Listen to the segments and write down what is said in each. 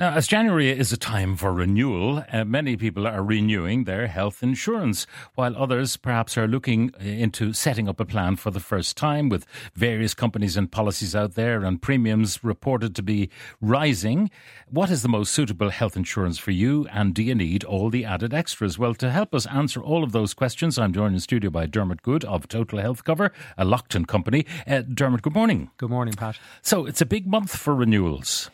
Now, as January is a time for renewal, uh, many people are renewing their health insurance, while others perhaps are looking uh, into setting up a plan for the first time with various companies and policies out there and premiums reported to be rising. What is the most suitable health insurance for you, and do you need all the added extras? Well, to help us answer all of those questions, I'm joined in studio by Dermot Goode of Total Health Cover, a Lockton company. Uh, Dermot, good morning. Good morning, Pat. So, it's a big month for renewals.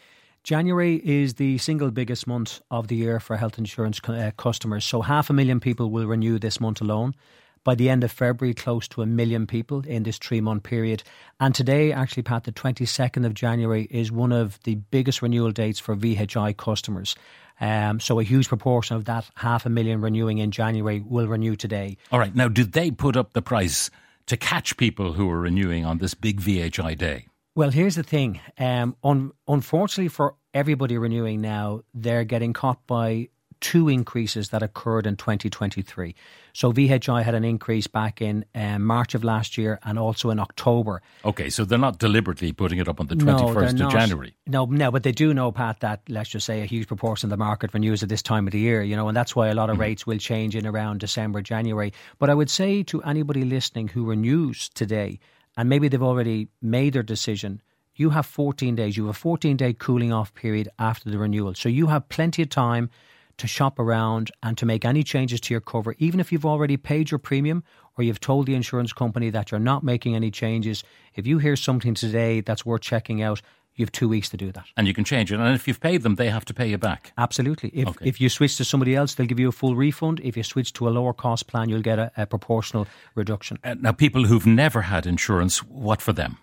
January is the single biggest month of the year for health insurance uh, customers. So, half a million people will renew this month alone. By the end of February, close to a million people in this three month period. And today, actually, Pat, the 22nd of January is one of the biggest renewal dates for VHI customers. Um, so, a huge proportion of that half a million renewing in January will renew today. All right. Now, did they put up the price to catch people who are renewing on this big VHI day? Well, here's the thing. Um, un- unfortunately, for everybody renewing now, they're getting caught by two increases that occurred in 2023. So VHI had an increase back in um, March of last year and also in October. Okay, so they're not deliberately putting it up on the 21st they're of. January. No, no, but they do know, Pat, that let's just say a huge proportion of the market renews at this time of the year, you know, and that's why a lot of rates will change in around December, January. But I would say to anybody listening who renews today, and maybe they've already made their decision, you have 14 days. You have a 14 day cooling off period after the renewal. So you have plenty of time to shop around and to make any changes to your cover, even if you've already paid your premium or you've told the insurance company that you're not making any changes. If you hear something today that's worth checking out, you have two weeks to do that. And you can change it. And if you've paid them, they have to pay you back. Absolutely. If Okay. if you switch to somebody else, they'll give you a full refund. If you switch to a lower cost plan, you'll get a, a proportional reduction. Uh, now, people who've never had insurance, what for them?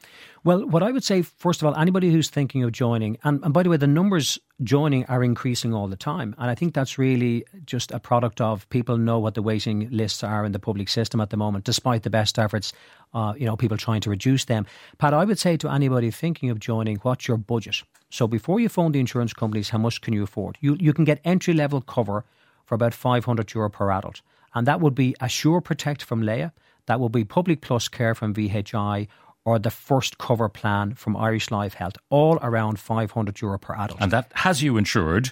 Well, what I would say, first of all, anybody who's thinking of joining, and, and by the way, the numbers joining are increasing all the time. And I think that's really just a product of people know what the waiting lists are in the public system at the moment, despite the best efforts, uh, you know, people trying to reduce them. Pat, I would say to anybody thinking of joining, what's your budget? So before you phone the insurance companies, how much can you afford? You, you can get entry level cover for about 500 euro per adult. And that would be Assure Protect from Laya, that will be Public Plus Care from VHI, or the first cover plan from Irish Life Health, all around 500 euro per adult. And that has you insured.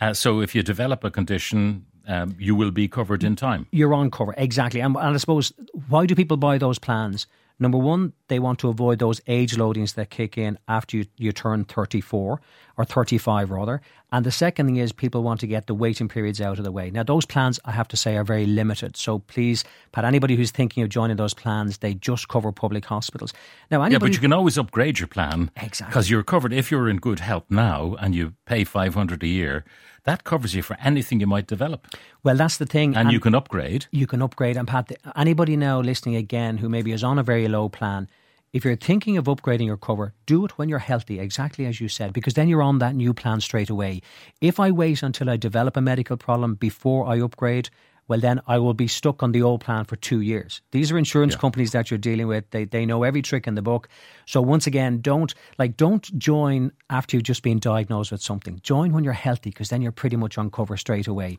Uh, so if you develop a condition, um, you will be covered in time. You're on cover, exactly. And, and I suppose, why do people buy those plans? Number one, they want to avoid those age loadings that kick in after you, you turn 34 or 35 rather. And the second thing is people want to get the waiting periods out of the way. Now, those plans, I have to say, are very limited. So please, Pat, anybody who's thinking of joining those plans, they just cover public hospitals. Now, Yeah, anybody, but you can always upgrade your plan. Exactly. Because you're covered. If you're in good health now and you pay 500 a year, that covers you for anything you might develop. well, that's the thing. And, you can upgrade. you can upgrade. And Pat, anybody now listening again who maybe is on a very low plan, if you're thinking of upgrading your cover, do it when you're healthy, exactly as you said, because then you're on that new plan straight away. If I wait until I develop a medical problem before I upgrade, well, then I will be stuck on the old plan for two years. These are insurance companies that you're dealing with. They, they know every trick in the book. So once again, don't like don't join after you've just been diagnosed with something. Join when you're healthy, because then you're pretty much on cover straight away.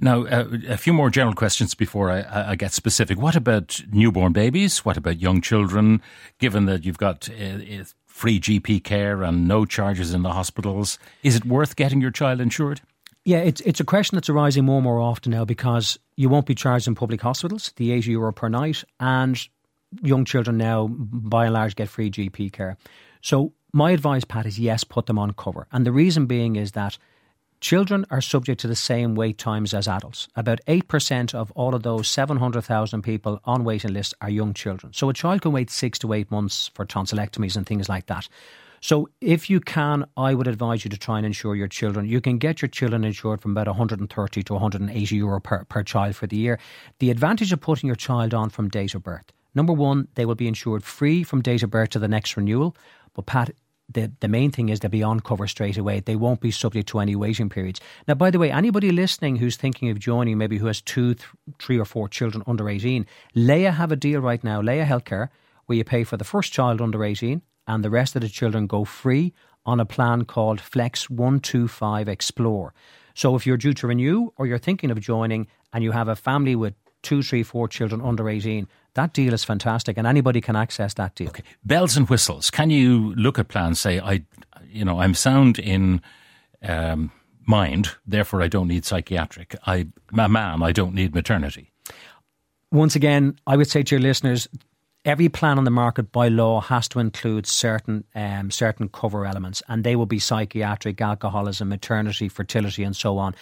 Now, uh, a few more general questions before I, I I get specific. What about newborn babies? What about young children? Given that you've got uh, uh, free GP care and no charges in the hospitals, is it worth getting your child insured? Yeah, it's it's a question that's arising more and more often now because you won't be charged in public hospitals, the 80 euro per night, and young children now, by and large, get free GP care. So my advice, Pat, is yes, put them on cover. And the reason being is that children are subject to the same wait times as adults. About 8% of all of those 700,000 people on waiting lists are young children. So a child can wait six to eight months for tonsillectomies and things like that. So if you can, I would advise you to try and insure your children. You can get your children insured from about 130 to 180 euro per, per child for the year. The advantage of putting your child on from date of birth. Number one, they will be insured free from date of birth to the next renewal. But Pat, the, the main thing is they'll be on cover straight away. They won't be subject to any waiting periods. Now, by the way, anybody listening who's thinking of joining, maybe who has two, th- three, or four children under 18, Laya have a deal right now, Laya Healthcare, where you pay for the first child under 18 and the rest of the children go free on a plan called Flex 125 Explore. So if you're due to renew or you're thinking of joining and you have a family with two, three, four children under 18, that deal is fantastic and anybody can access that deal. Okay. Bells and whistles. Can you look at plans, say, I, you know, I'm sound in um, mind, therefore I don't need psychiatric. I, a man, I don't need maternity. Once again, I would say to your listeners, every plan on the market by law has to include certain um, certain cover elements, and they will be psychiatric, alcoholism, maternity, fertility, and so on.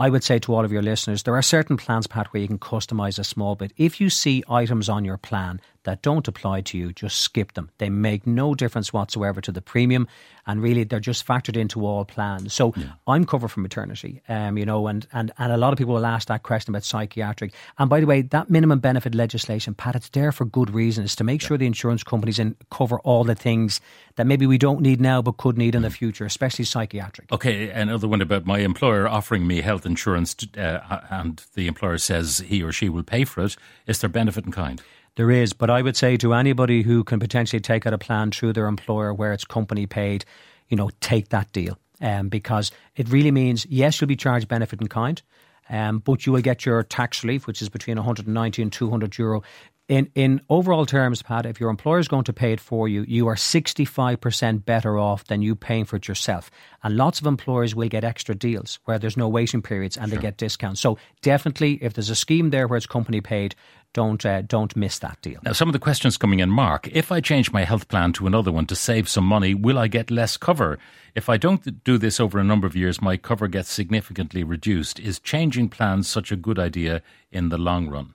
I would say to all of your listeners, there are certain plans, Pat, where you can customize a small bit. If you see items on your plan that don't apply to you, just skip them. They make no difference whatsoever to the premium, and really they're just factored into all plans. So yeah. I'm covered for maternity, um, you know, and, and, and a lot of people will ask that question about psychiatric. And by the way, that minimum benefit legislation, Pat, it's there for good reason. It's to make sure the insurance companies in, cover all the things that maybe we don't need now but could need in the future, especially psychiatric. Okay, another one about my employer offering me health insurance, to, uh, and the employer says he or she will pay for it. Is there benefit in kind? There is, but I would say to anybody who can potentially take out a plan through their employer where it's company paid, you know, take that deal. Um, because it really means, yes, you'll be charged benefit in kind, um, but you will get your tax relief, which is between 190 and 200 euro. In, in overall terms, Pat, if your employer is going to pay it for you, you are 65% better off than you paying for it yourself. And lots of employers will get extra deals where there's no waiting periods and sure. they get discounts. So definitely, if there's a scheme there where it's company paid, don't uh, don't miss that deal. Now, some of the questions coming in, Mark. If I change my health plan to another one to save some money, will I get less cover? If I don't do this over a number of years, my cover gets significantly reduced. Is changing plans such a good idea in the long run?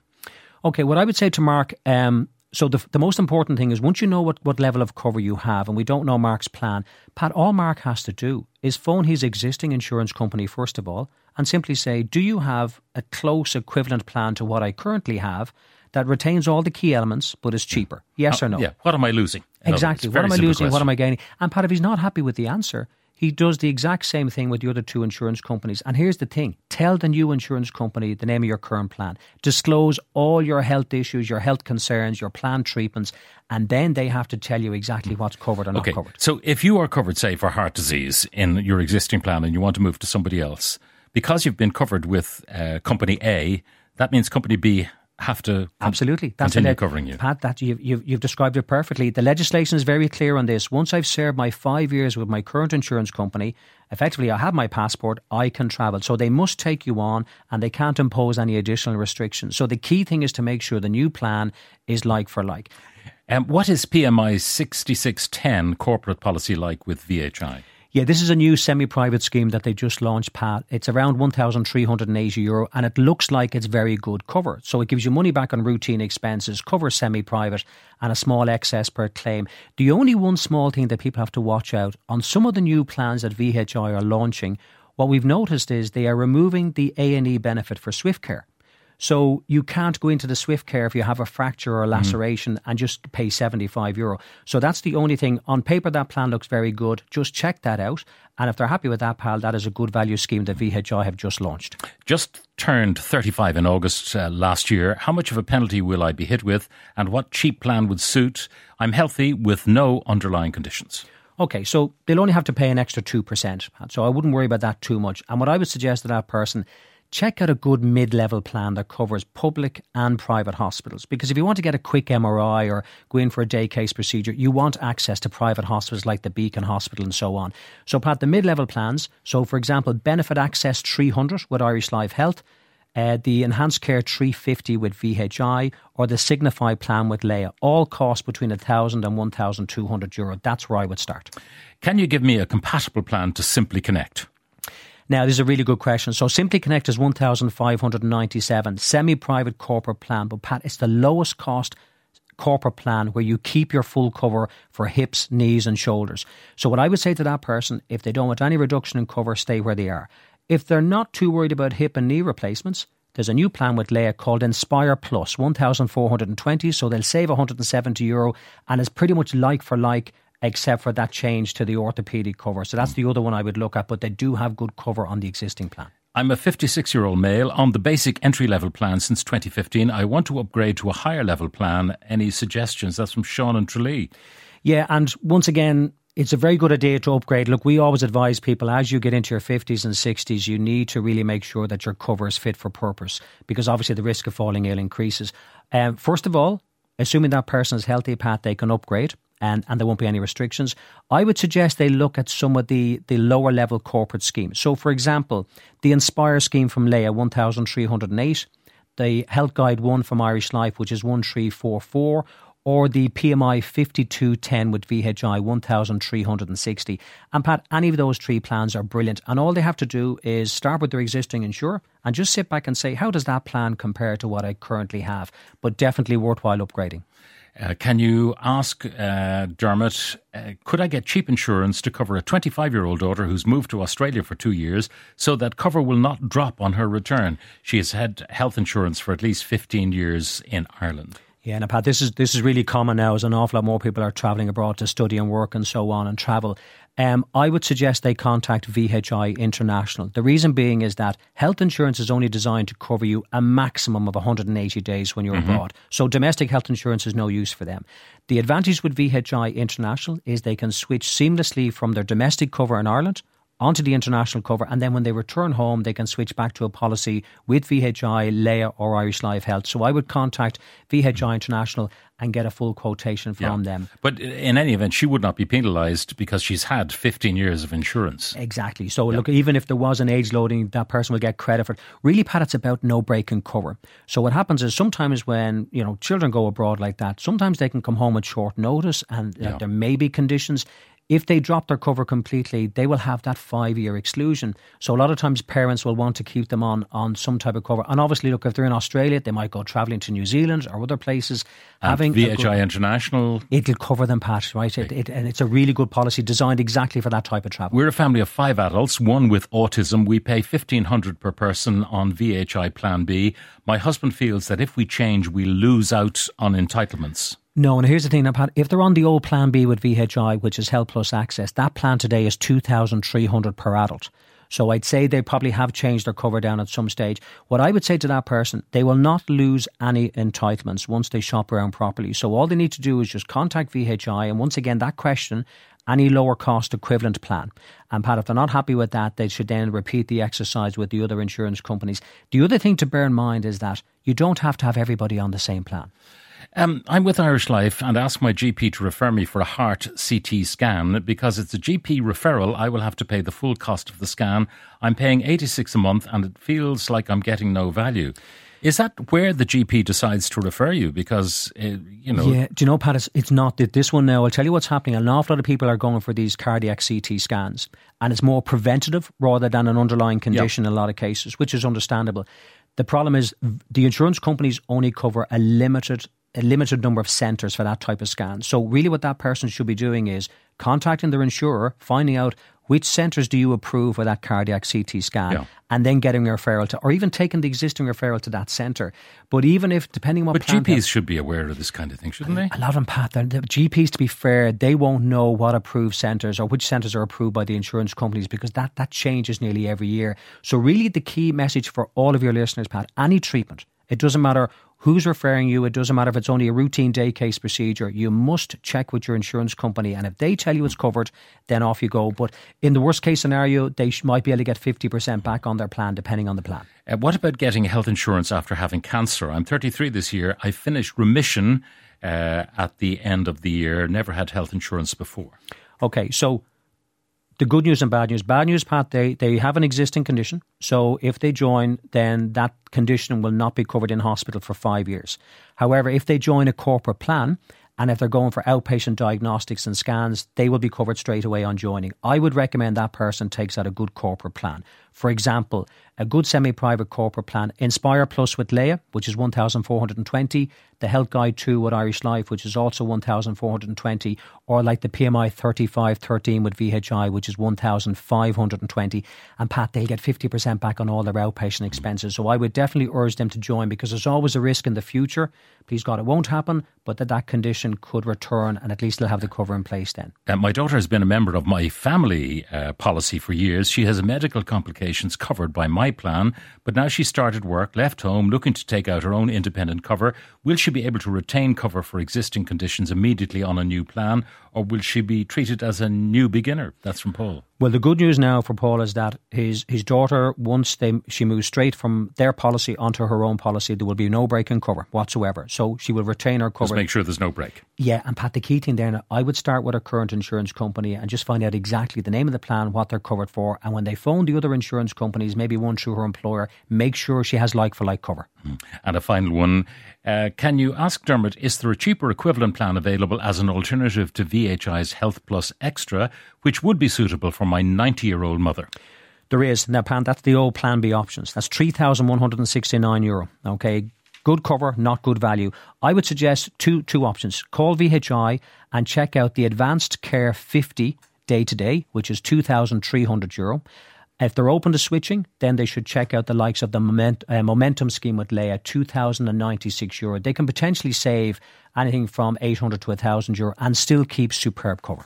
Okay, what I would say to Mark. Um, so the, the most important thing is once you know what, what level of cover you have, and we don't know Mark's plan, Pat, all Mark has to do is phone his existing insurance company first of all and simply say, Do you have a close equivalent plan to what I currently have that retains all the key elements but is cheaper? Yes uh, or no? Yeah. What am I losing? exactly. What am I losing? Question. What am I gaining? And Pat, if he's not happy with the answer, he does the exact same thing with the other two insurance companies. And here's the thing tell the new insurance company the name of your current plan. Disclose all your health issues, your health concerns, your planned treatments, and then they have to tell you exactly what's covered or okay. not covered. So if you are covered, say, for heart disease in your existing plan and you want to move to somebody else, because you've been covered with uh, company A, that means company B have to absolutely That's continue covering you. Pat, that you've, you've, you've described it perfectly. The legislation is very clear on this. Once I've served my five years with my current insurance company, effectively I have my passport, I can travel. So they must take you on and they can't impose any additional restrictions. So the key thing is to make sure the new plan is like for like. Um, what is PMI 6610 corporate policy like with VHI? Yeah, this is a new semi-private scheme that they just launched, Pat. It's around 1,380 euro and it looks like it's very good cover. So it gives you money back on routine expenses, cover semi-private and a small excess per claim. The only one small thing that people have to watch out on some of the new plans that VHI are launching, what we've noticed is they are removing the A&E benefit for Swift Care. So you can't go into the Swift care if you have a fracture or a mm-hmm. laceration mm. and just pay 75 euro. So that's the only thing. On paper, that plan looks very good. Just check that out. And if they're happy with that, pal, that is a good value scheme that VHI have just launched. Just turned 35 in August uh, last year. How much of a penalty will I be hit with? And what cheap plan would suit? I'm healthy with no underlying conditions. Okay, so they'll only have to pay an extra 2%. So I wouldn't worry about that too much. And what I would suggest to that person check out a good mid level plan that covers public and private hospitals. Because if you want to get a quick MRI or go in for a day case procedure, you want access to private hospitals like the Beacon Hospital and so on. So, Pat, the mid level plans, so for example, Benefit Access 300 with Irish Life Health. Uh, the Enhanced Care 350 with VHI or the Signify plan with Laya all cost between 1,000 and 1,200 euro. That's where I would start. Can you give me a compatible plan to Simply Connect? Now, this is a really good question. So, Simply Connect is 1,597, semi private corporate plan. But, Pat, it's the lowest cost corporate plan where you keep your full cover for hips, knees, and shoulders. So, what I would say to that person, if they don't want any reduction in cover, stay where they are. If they're not too worried about hip and knee replacements, there's a new plan with Laya called Inspire Plus, 1,420, so they'll save 170 euro and it's pretty much like for like except for that change to the orthopedic cover. So that's the other one I would look at, but they do have good cover on the existing plan. I'm a 56 year old male on the basic entry level plan since 2015. I want to upgrade to a higher level plan. Any suggestions? That's from Sean and Tralee. Yeah, and once again, it's a very good idea to upgrade. Look, we always advise people as you get into your 50s and 60s, you need to really make sure that your cover is fit for purpose because obviously the risk of falling ill increases. Um, first of all, assuming that person is healthy, Pat, they can upgrade and, and there won't be any restrictions. I would suggest they look at some of the, the lower level corporate schemes. So, for example, the Inspire scheme from Laya, 1308, the Health Guide 1 from Irish Life, which is 1344, or the PMI 5210 with VHI 1360. And Pat, any of those three plans are brilliant. And all they have to do is start with their existing insurer and just sit back and say, how does that plan compare to what I currently have? But definitely worthwhile upgrading. Uh, can you ask uh, Dermot, uh, could I get cheap insurance to cover a 25 year old daughter who's moved to Australia for two years so that cover will not drop on her return? She has had health insurance for at least 15 years in Ireland. Yeah, and Pat, this is this is really common now as an awful lot more people are travelling abroad to study and work and so on and travel. Um, I would suggest they contact VHI International. The reason being is that health insurance is only designed to cover you a maximum of 180 days when you're mm-hmm. abroad. So domestic health insurance is no use for them. The advantage with VHI International is they can switch seamlessly from their domestic cover in Ireland onto the international cover, and then when they return home, they can switch back to a policy with VHI, Laya, or Irish Life Health. So I would contact VHI International and get a full quotation from yeah. them. But in any event, she would not be penalised because she's had 15 years of insurance. Exactly. So yeah. look, even if there was an age loading, that person will get credit for it. Really, Pat, it's about no break and cover. So what happens is sometimes when you know children go abroad like that, sometimes they can come home at short notice, and uh, there may be conditions if they drop their cover completely, they will have that five year exclusion. So a lot of times parents will want to keep them on on some type of cover. And obviously, look, if they're in Australia, they might go travelling to New Zealand or other places. And having VHI good, International, it'll cover them, Pat. Right? It, it, and it's a really good policy designed exactly for that type of travel. We're a family of five adults, one with autism. We pay fifteen hundred per person on VHI Plan B. My husband feels that if we change, we lose out on entitlements. No, and here's the thing, Pat. If they're on the old Plan B with VHI, which is Health Plus Access, that plan today is two thousand three hundred per adult. So I'd say they probably have changed their cover down at some stage. What I would say to that person, they will not lose any entitlements once they shop around properly. So all they need to do is just contact VHI, and once again, that question any lower cost equivalent plan. And Pat, if they're not happy with that, they should then repeat the exercise with the other insurance companies. The other thing to bear in mind is that you don't have to have everybody on the same plan. Um, I'm with Irish Life and ask my GP to refer me for a heart CT scan because it's a GP referral. I will have to pay the full cost of the scan. I'm paying 86 a month and it feels like I'm getting no value. Is that where the GP decides to refer you? Because, uh, you know. Yeah, do you know, Pat, it's, it's not that this one now. I'll tell you what's happening. An awful lot of people are going for these cardiac CT scans, and it's more preventative rather than an underlying condition yep. in a lot of cases, which is understandable. The problem is the insurance companies only cover a limited a limited number of centres for that type of scan. So really what that person should be doing is contacting their insurer, finding out which centres do you approve for that cardiac CT scan, yeah. and then getting a referral to, or even taking the existing referral to that centre. But even if, depending on what, but GPs should be aware of this kind of thing, shouldn't they? A lot of them, Pat. The GPs, to be fair, they won't know what approved centres or which centres are approved by the insurance companies because that that changes nearly every year. So really, the key message for all of your listeners, Pat, any treatment, it doesn't matter who's referring you. It doesn't matter if it's only a routine day case procedure. You must check with your insurance company. And if they tell you it's covered, then off you go. But in the worst case scenario, they might be able to get 50% back on their plan, depending on the plan. Uh, what about getting health insurance after having cancer? I'm 33 this year. I finished remission uh, at the end of the year. Never had health insurance before. Okay, so the good news and bad news. Bad news, Pat, they, they have an existing condition. So if they join, then that condition will not be covered in hospital for five years. However, if they join a corporate plan, and if they're going for outpatient diagnostics and scans, they will be covered straight away on joining. I would recommend that person takes out a good corporate plan. For example, a good semi-private corporate plan, Inspire Plus with Laya, which is 1,420, the Health Guide 2 with Irish Life, which is also 1,420, or like the PMI 3513 with VHI, which is 1,520. And Pat, they'll get 50% back on all their outpatient expenses. So I would definitely urge them to join because there's always a risk in the future. Please God, it won't happen, but that that condition could return and at least they'll have the cover in place then. Uh, my daughter has been a member of my family uh, policy for years. She has a medical complication covered by my plan, but now she started work, left home, looking to take out her own independent cover. Will she be able to retain cover for existing conditions immediately on a new plan, or will she be treated as a new beginner? That's from Paul. Well, the good news now for Paul is that his his daughter, once they she moves straight from their policy onto her own policy, there will be no break in cover whatsoever. So she will retain her cover. Just make sure there's no break. Yeah, and Pat, the key thing there, I would start with her current insurance company and just find out exactly the name of the plan, what they're covered for, and when they phone the other insurance companies, maybe one through her employer, make sure she has like for like cover. Hmm. And a final one. Uh, can you ask Dermot, is there a cheaper equivalent plan available as an alternative to VHI's Health Plus Extra, which would be suitable for my 90 year old mother? There is. Now, Pan, that's the old Plan B options. That's €3,169. Euro, okay. Good cover, not good value. I would suggest two, two options. Call VHI and check out the Advanced Care 50 day to day, which is €2,300. Euro. If they're open to switching, then they should check out the likes of the moment, uh, Momentum scheme with Laya, 2,096 euro. They can potentially save anything from 800 to 1,000 euro and still keep superb cover.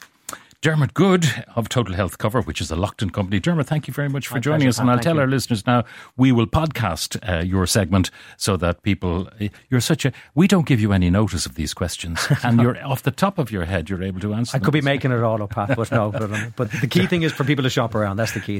Dermot Goode of Total Health Cover, which is a Lockton company. Dermot, thank you very much for My joining pleasure, us. And I'll tell you. our listeners now, we will podcast uh, your segment so that people, you're such a, we don't give you any notice of these questions. And you're off the top of your head, you're able to answer I them. could be making it all up, Pat, but no. But, um, but the key thing is for people to shop around. That's the key.